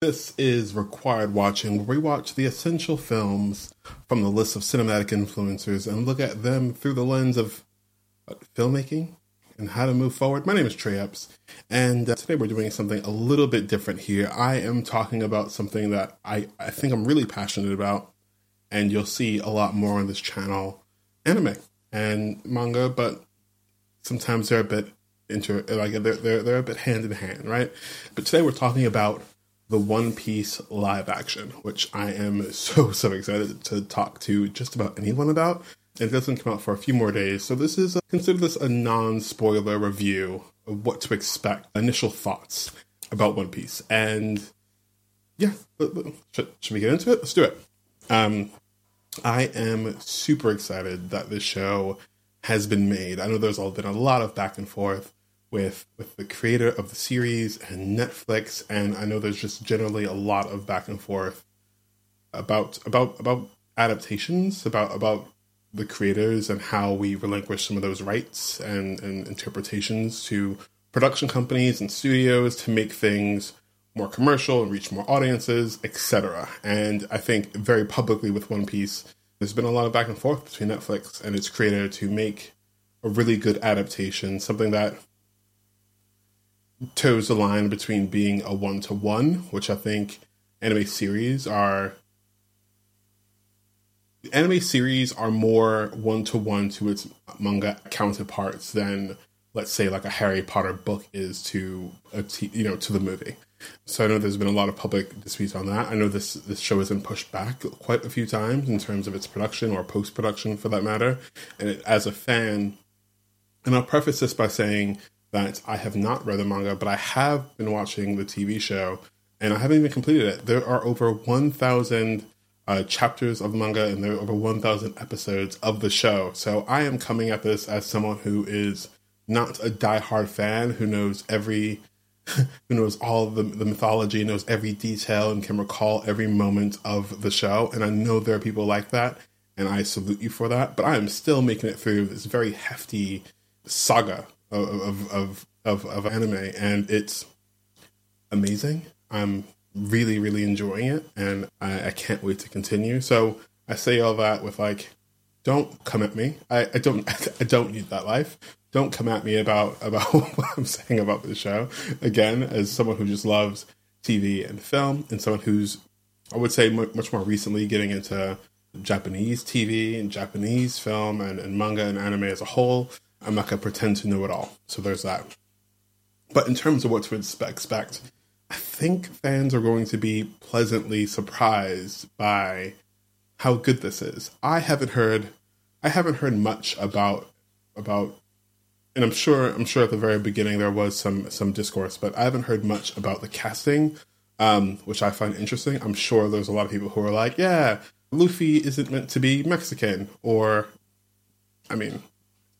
This is required watching, where we watch the essential films from the list of cinematic influencers and look at them through the lens of filmmaking and how to move forward. My name is Trey Epps, and uh, today we're doing something a little bit different here. I am talking about something that I, I think I'm really passionate about, and you'll see a lot more on this channel anime and manga, but sometimes they're a bit inter like they're, they're, they're a bit hand in hand, right? But today we're talking about the One Piece live action, which I am so, so excited to talk to just about anyone about. It doesn't come out for a few more days, so this is a, consider this a non-spoiler review of what to expect, initial thoughts about One Piece, and yeah, should, should we get into it? Let's do it. Um, I am super excited that this show has been made. I know there's all been a lot of back and forth with with the creator of the series and Netflix, and I know there's just generally a lot of back and forth about about about adaptations, about about the creators and how we relinquish some of those rights and, and interpretations to production companies and studios to make things more commercial and reach more audiences, etc. And I think very publicly with One Piece, there's been a lot of back and forth between Netflix and its creator to make a really good adaptation, something that toes the line between being a one to one, which I think anime series are. Anime series are more one to one to its manga counterparts than, let's say, like a Harry Potter book is to a t- you know to the movie. So I know there's been a lot of public disputes on that. I know this this show has been pushed back quite a few times in terms of its production or post production, for that matter. And it, as a fan, and I'll preface this by saying that I have not read the manga, but I have been watching the TV show, and I haven't even completed it. There are over 1,000 uh, chapters of manga, and there are over 1,000 episodes of the show. So I am coming at this as someone who is not a diehard fan who knows every. who knows all the, the mythology, knows every detail, and can recall every moment of the show. And I know there are people like that, and I salute you for that. But I am still making it through this very hefty saga of of of, of anime, and it's amazing. I'm really really enjoying it, and I, I can't wait to continue. So I say all that with like, don't come at me. I, I don't I don't need that life. Don't come at me about about what I'm saying about the show. Again, as someone who just loves TV and film, and someone who's I would say much more recently getting into Japanese TV and Japanese film and, and manga and anime as a whole. I'm not going to pretend to know it all. So there's that. But in terms of what to expect, I think fans are going to be pleasantly surprised by how good this is. I haven't heard I haven't heard much about about and I'm sure I'm sure at the very beginning there was some some discourse, but I haven't heard much about the casting, um, which I find interesting. I'm sure there's a lot of people who are like, yeah, Luffy isn't meant to be Mexican, or I mean,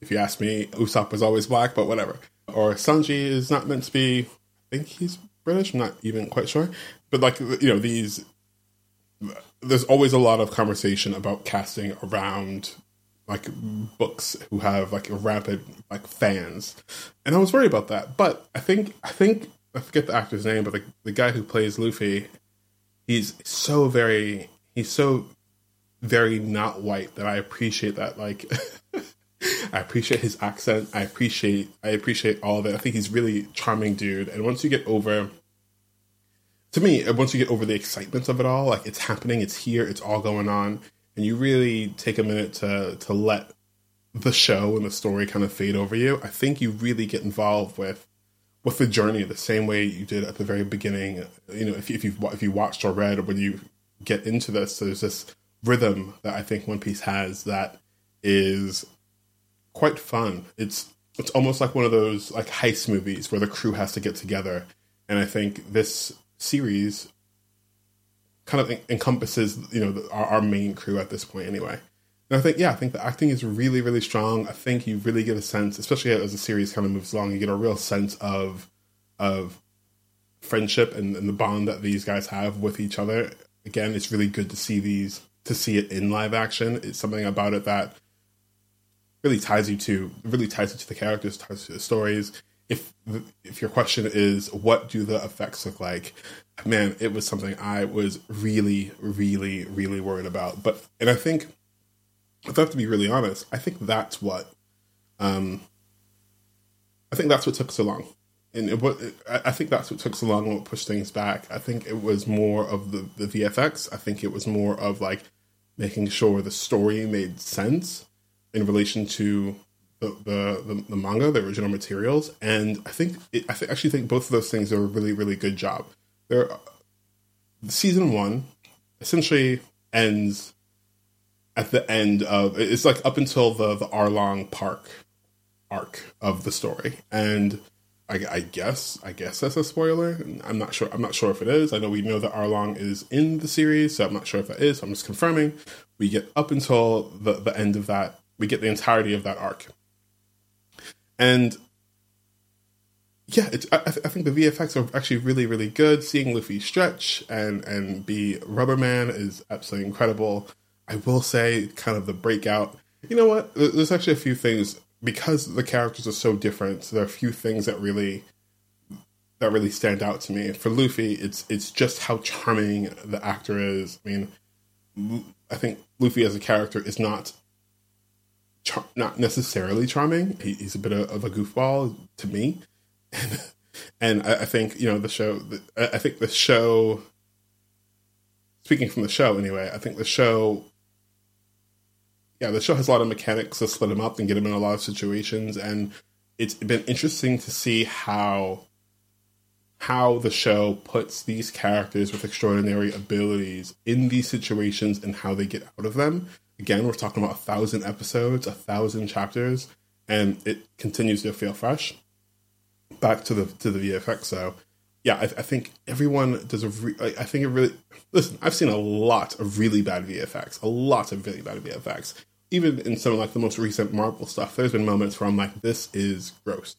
if you ask me, Usopp was always black, but whatever. Or Sanji is not meant to be. I think he's British. I'm not even quite sure. But like you know, these there's always a lot of conversation about casting around like books who have like a rapid like fans, and I was worried about that. But I think I think I forget the actor's name, but the the guy who plays Luffy, he's so very he's so very not white that I appreciate that like I appreciate his accent. I appreciate I appreciate all of it. I think he's really charming dude. And once you get over to me, uh, once you get over the excitement of it all, like it's happening, it's here, it's all going on, and you really take a minute to to let the show and the story kind of fade over you, I think you really get involved with with the journey the same way you did at the very beginning. You know, if if you if you watched or read, or when you get into this, there's this rhythm that I think One Piece has that is quite fun. It's it's almost like one of those like heist movies where the crew has to get together, and I think this series kind of encompasses you know our, our main crew at this point anyway. And I think yeah, I think the acting is really really strong. I think you really get a sense, especially as the series kind of moves along, you get a real sense of of friendship and, and the bond that these guys have with each other. Again, it's really good to see these to see it in live action. It's something about it that really ties you to really ties you to the characters, ties to the stories, if if your question is what do the effects look like, man, it was something I was really, really, really worried about. But and I think, if I have to be really honest, I think that's what, um, I think that's what took so long, and it, what I think that's what took so long and what pushed things back. I think it was more of the the VFX. I think it was more of like making sure the story made sense in relation to the, the, the, manga, the original materials, and I think it, I th- actually think both of those things are a really really good job. There, season one essentially ends at the end of it's like up until the the Arlong Park arc of the story, and I, I, guess I guess that's a spoiler. I'm not sure. I'm not sure if it is. I know we know that Arlong is in the series, so I'm not sure if that is. So I'm just confirming. We get up until the the end of that. We get the entirety of that arc, and yeah, I, I, think the VFX are actually really, really good. Seeing Luffy stretch and and be Rubber Man is absolutely incredible. I will say, kind of the breakout. You know what? There's actually a few things because the characters are so different. there are a few things that really that really stand out to me. For Luffy, it's it's just how charming the actor is. I mean, I think Luffy as a character is not char- not necessarily charming. He, he's a bit of, of, a goofball to me, and and I, I think you know the show. I think the show. Speaking from the show, anyway, I think the show. Yeah, the show has a lot of mechanics to split him up and get him in a lot of situations, and it's been interesting to see how how the show puts these characters with extraordinary abilities in these situations and how they get out of them Again, we're talking about a thousand episodes, a thousand chapters, and it continues to feel fresh. Back to the to the VFX, so yeah, I, I think everyone does a. Re- I think it really. Listen, I've seen a lot of really bad VFX, a lot of really bad VFX. Even in some of like the most recent Marvel stuff, there's been moments where I'm like, this is gross,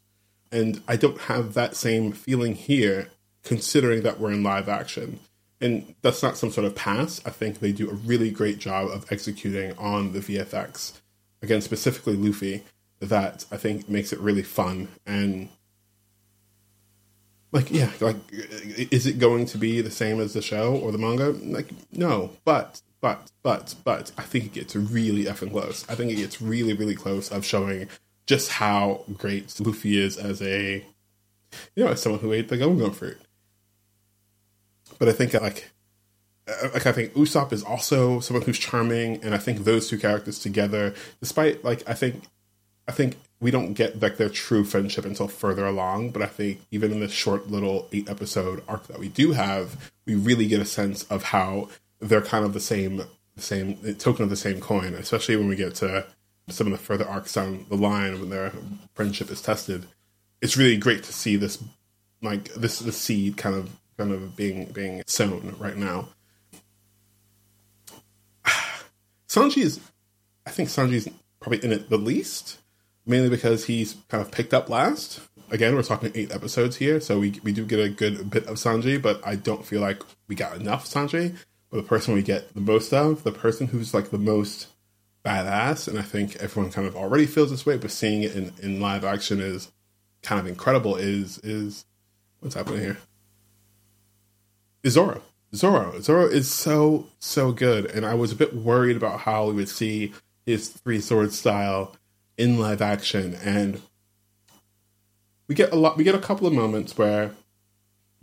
and I don't have that same feeling here, considering that we're in live action and that's not some sort of pass. I think they do a really great job of executing on the VFX. Again, specifically Luffy, that I think makes it really fun and like yeah, like is it going to be the same as the show or the manga? Like no, but but but but I think it gets really effing close. I think it gets really really close of showing just how great Luffy is as a you know as someone who ate the go fruit but I think like uh, like I think Usopp is also someone who's charming, and I think those two characters together, despite like I think I think we don't get like their true friendship until further along, but I think even in this short little eight episode arc that we do have, we really get a sense of how they're kind of the same same token of the same coin, especially when we get to some of the further arcs down the line when their friendship is tested. It's really great to see this like this the seed kind of kind of being being sown right now. Sanji is, I think Sanji's probably in it the least, mainly because he's kind of picked up last. Again, we're talking eight episodes here, so we we do get a good bit of Sanji, but I don't feel like we got enough Sanji. But the person we get the most of, the person who's like the most badass, and I think everyone kind of already feels this way, but seeing it in, in live action is kind of incredible. Is is what's happening here? Zoro. Zoro. Zoro is so, so good. And I was a bit worried about how we would see his three sword style in live action. And we get a lot, we get a couple of moments where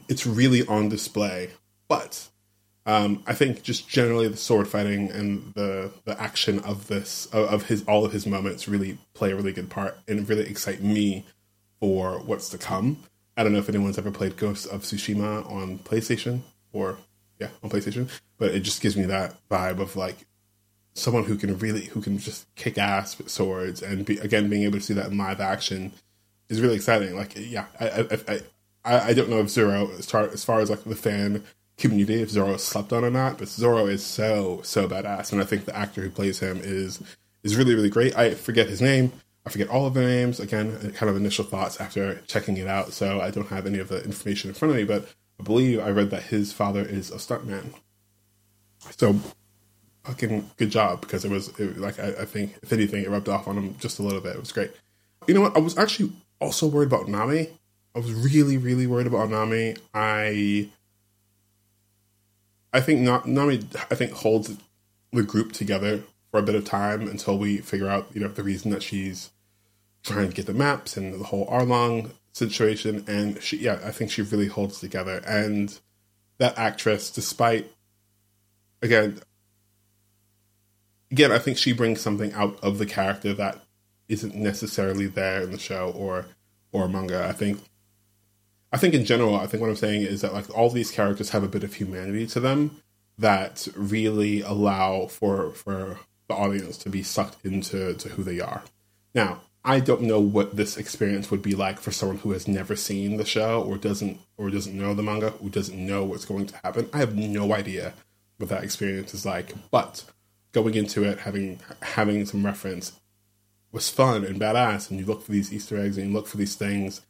it's really on display. But um, I think just generally the sword fighting and the the action of this of his all of his moments really play a really good part and really excite me for what's to come. I don't know if anyone's ever played Ghosts of Tsushima on PlayStation or yeah, on PlayStation, but it just gives me that vibe of like someone who can really who can just kick ass with swords and be, again being able to see that in live action is really exciting. Like yeah, I I I, I don't know if far, as far as like the fan community if Zoro slept on or not, but Zoro is so so badass, and I think the actor who plays him is is really really great. I forget his name. I forget all of the names. Again, uh, kind of initial thoughts after checking it out, so I don't have any of the information in front of me. But I believe I read that his father is a stuntman. So, fucking good job because it was it, like I, I, think if anything, it rubbed off on him just a little bit. It was great. You know what? I was actually also worried about Nami I was really, really worried about Nami. I I think not Nami I think holds the group together for a bit of time until we figure out, you know, the reason that she's trying to get the maps and the whole Arlong situation. And she yeah, I think she really holds together. And that actress, despite again again, I think she brings something out of the character that isn't necessarily there in the show or or manga. I think I think in general, I think what I'm saying is that like all these characters have a bit of humanity to them that really allow for for the audience to be sucked into to who they are. Now, I don't know what this experience would be like for someone who has never seen the show or doesn't or doesn't know the manga, who doesn't know what's going to happen. I have no idea what that experience is like. But going into it, having having some reference was fun and badass, and you look for these Easter eggs and you look for these things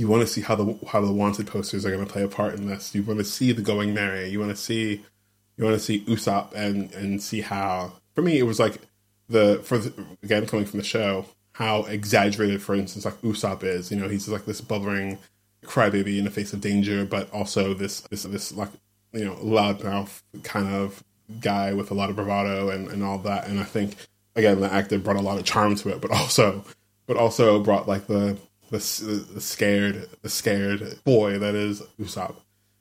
you want to see how the how the wanted posters are going to play a part in this. You want to see the going merry. You want to see you want to see Usopp and and see how. For me, it was like the for the, again coming from the show how exaggerated, for instance, like Usopp is. You know, he's like this bubbling crybaby in the face of danger, but also this this this like you know loudmouth kind of guy with a lot of bravado and and all that. And I think again the actor brought a lot of charm to it, but also but also brought like the the, the scared the scared boy that is Usopp.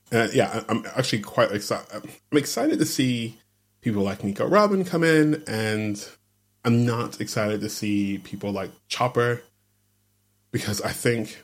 And yeah, I'm actually quite excited. I'm excited to see people like Nico Robin come in, and I'm not excited to see people like Chopper because I think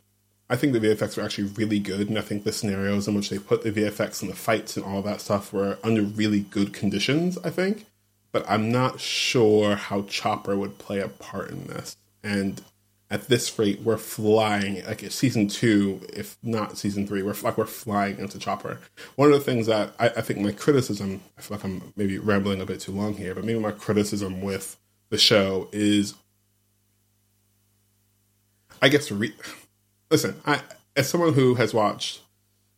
I think the VFX were actually really good, and I think the scenarios in which they put the VFX and the fights and all that stuff were under really good conditions. I think, but I'm not sure how Chopper would play a part in this, and at this rate, we're flying like season two, if not season three. We're like we're flying into Chopper. One of the things that I, I think my criticism, I feel like I'm maybe rambling a bit too long here, but maybe my criticism with the show is, I guess, re- listen. I as someone who has watched,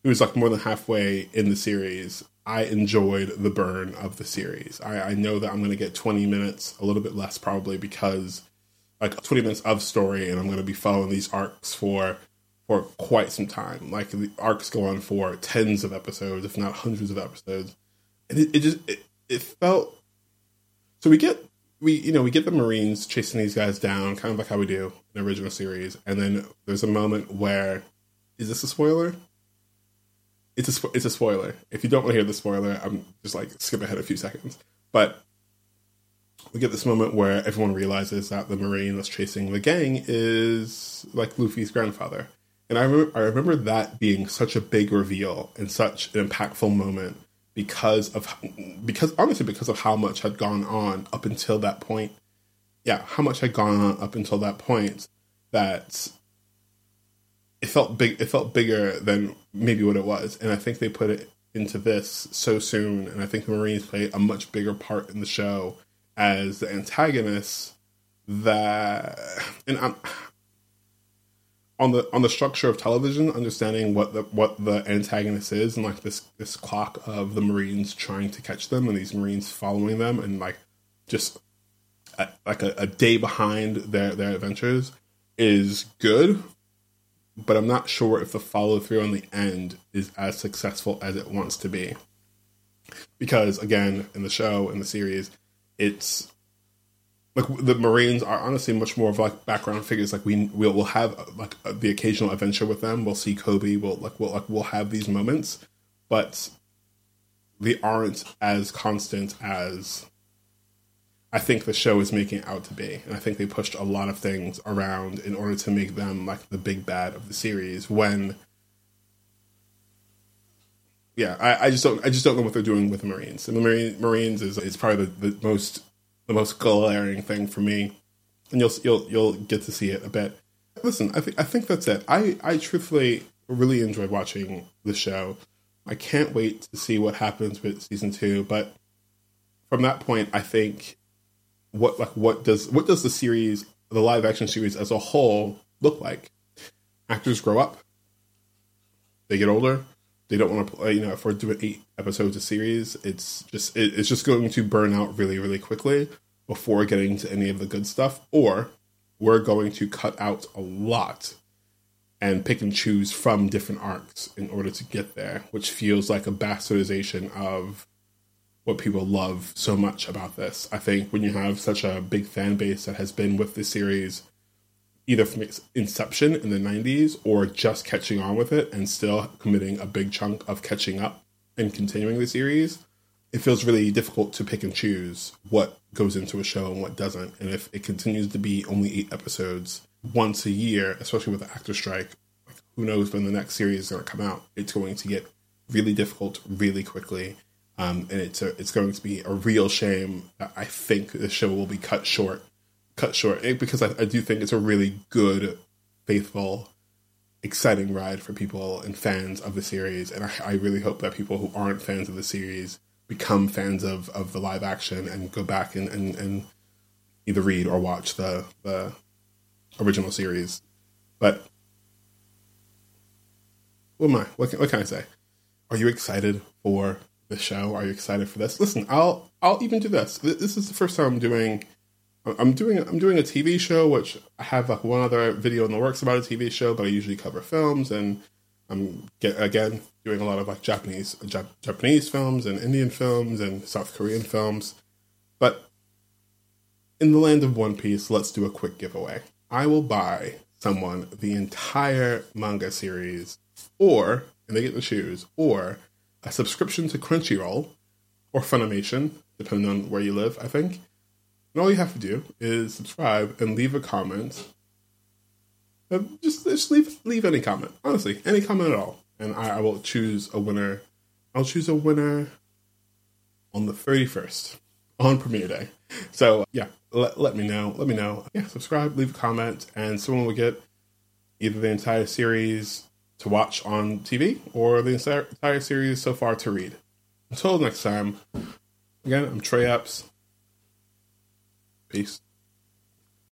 who's like more than halfway in the series, I enjoyed the burn of the series. I, I know that I'm going to get 20 minutes, a little bit less probably because like 20 minutes of story and I'm going to be following these arcs for for quite some time. Like the arcs go on for tens of episodes, if not hundreds of episodes. And it, it just it, it felt so we get we you know we get the Marines chasing these guys down, kind of like how we do in the original series, and then there's a moment where is this a spoiler? It's a it's a spoiler. If you don't want to hear the spoiler, I'm just like skip ahead a few seconds. But we get this moment where everyone realizes that the Marine that's chasing the gang is like Luffy's grandfather. And I I remember that being such a big reveal and such an impactful moment because of because honestly because of how much had gone on up until that point. Yeah, how much had gone on up until that point that it felt big it felt bigger than maybe what it was. And I think they put it into this so soon and I think the Marines play a much bigger part in the show as the antagonist that and I'm on the on the structure of television, understanding what the what the antagonist is, and like this this clock of the Marines trying to catch them, and these Marines following them, and like just a, like a, a day behind their their adventures is good, but I'm not sure if the follow through on the end is as successful as it wants to be. Because again, in the show in the series, it's like the Marines are honestly much more of like background figures. Like we we'll, we'll have like the occasional adventure with them. We'll see Koby. We'll like we'll like we'll have these moments, but they aren't as constant as I think the show is making out to be. And I think they pushed a lot of things around in order to make them like the big bad of the series. When yeah, I, I, just don't. I just don't know what they're doing with the Marines. And the Marine, Marines is is probably the, the most the most glaring thing for me, and you'll you'll you'll get to see it a bit. Listen, I think I think that's it. I I truthfully really enjoyed watching the show. I can't wait to see what happens with season two. But from that point, I think what like what does what does the series, the live action series as a whole, look like? Actors grow up, they get older, they don't want to play. You know, if we're doing eight episodes a series, it's just it, it's just going to burn out really really quickly before getting to any of the good stuff, or we're going to cut out a lot and pick and choose from different arcs in order to get there, which feels like a bastardization of what people love so much about this. I think when you have such a big fan base that has been with the series either from its inception in the 90s or just catching on with it and still committing a big chunk of catching up and continuing the series, it feels really difficult to pick and choose what goes into a show and what doesn't. And if it continues to be only eight episodes once a year, especially with the actor strike, like who knows when the next series is going to come out? It's going to get really difficult really quickly. Um, and it's a, it's going to be a real shame. I think the show will be cut short, cut short eh, because I, I do think it's a really good, faithful, exciting ride for people and fans of the series. And I, I really hope that people who aren't fans of the series become fans of, of the live action and go back and, and, and either read or watch the, the original series. But what am I? What can, what can I say? Are you excited for the show? Are you excited for this? Listen, I'll I'll even do this. This is the first time I'm doing I'm doing I'm doing a TV show, which I have like one other video in the works about a TV show, but I usually cover films, and I'm get, again doing a lot of like Japanese Jap- Japanese films and Indian films and South Korean films. But in the land of One Piece, let's do a quick giveaway. I will buy someone the entire manga series, or and they get to choose, or a subscription to Crunchyroll or Funimation, depending on where you live. I think and all you have to do is subscribe and leave a comment. Just, just leave leave any comment. Honestly, any comment at all, and I, I will choose a winner. I'll choose a winner on the thirty first on premiere day. So yeah, let, let me know. Let me know. Yeah, subscribe, leave a comment, and someone will get either the entire series to watch on TV or the entire, entire series so far to read. Until next time, again, I'm Trey Epps. Peace.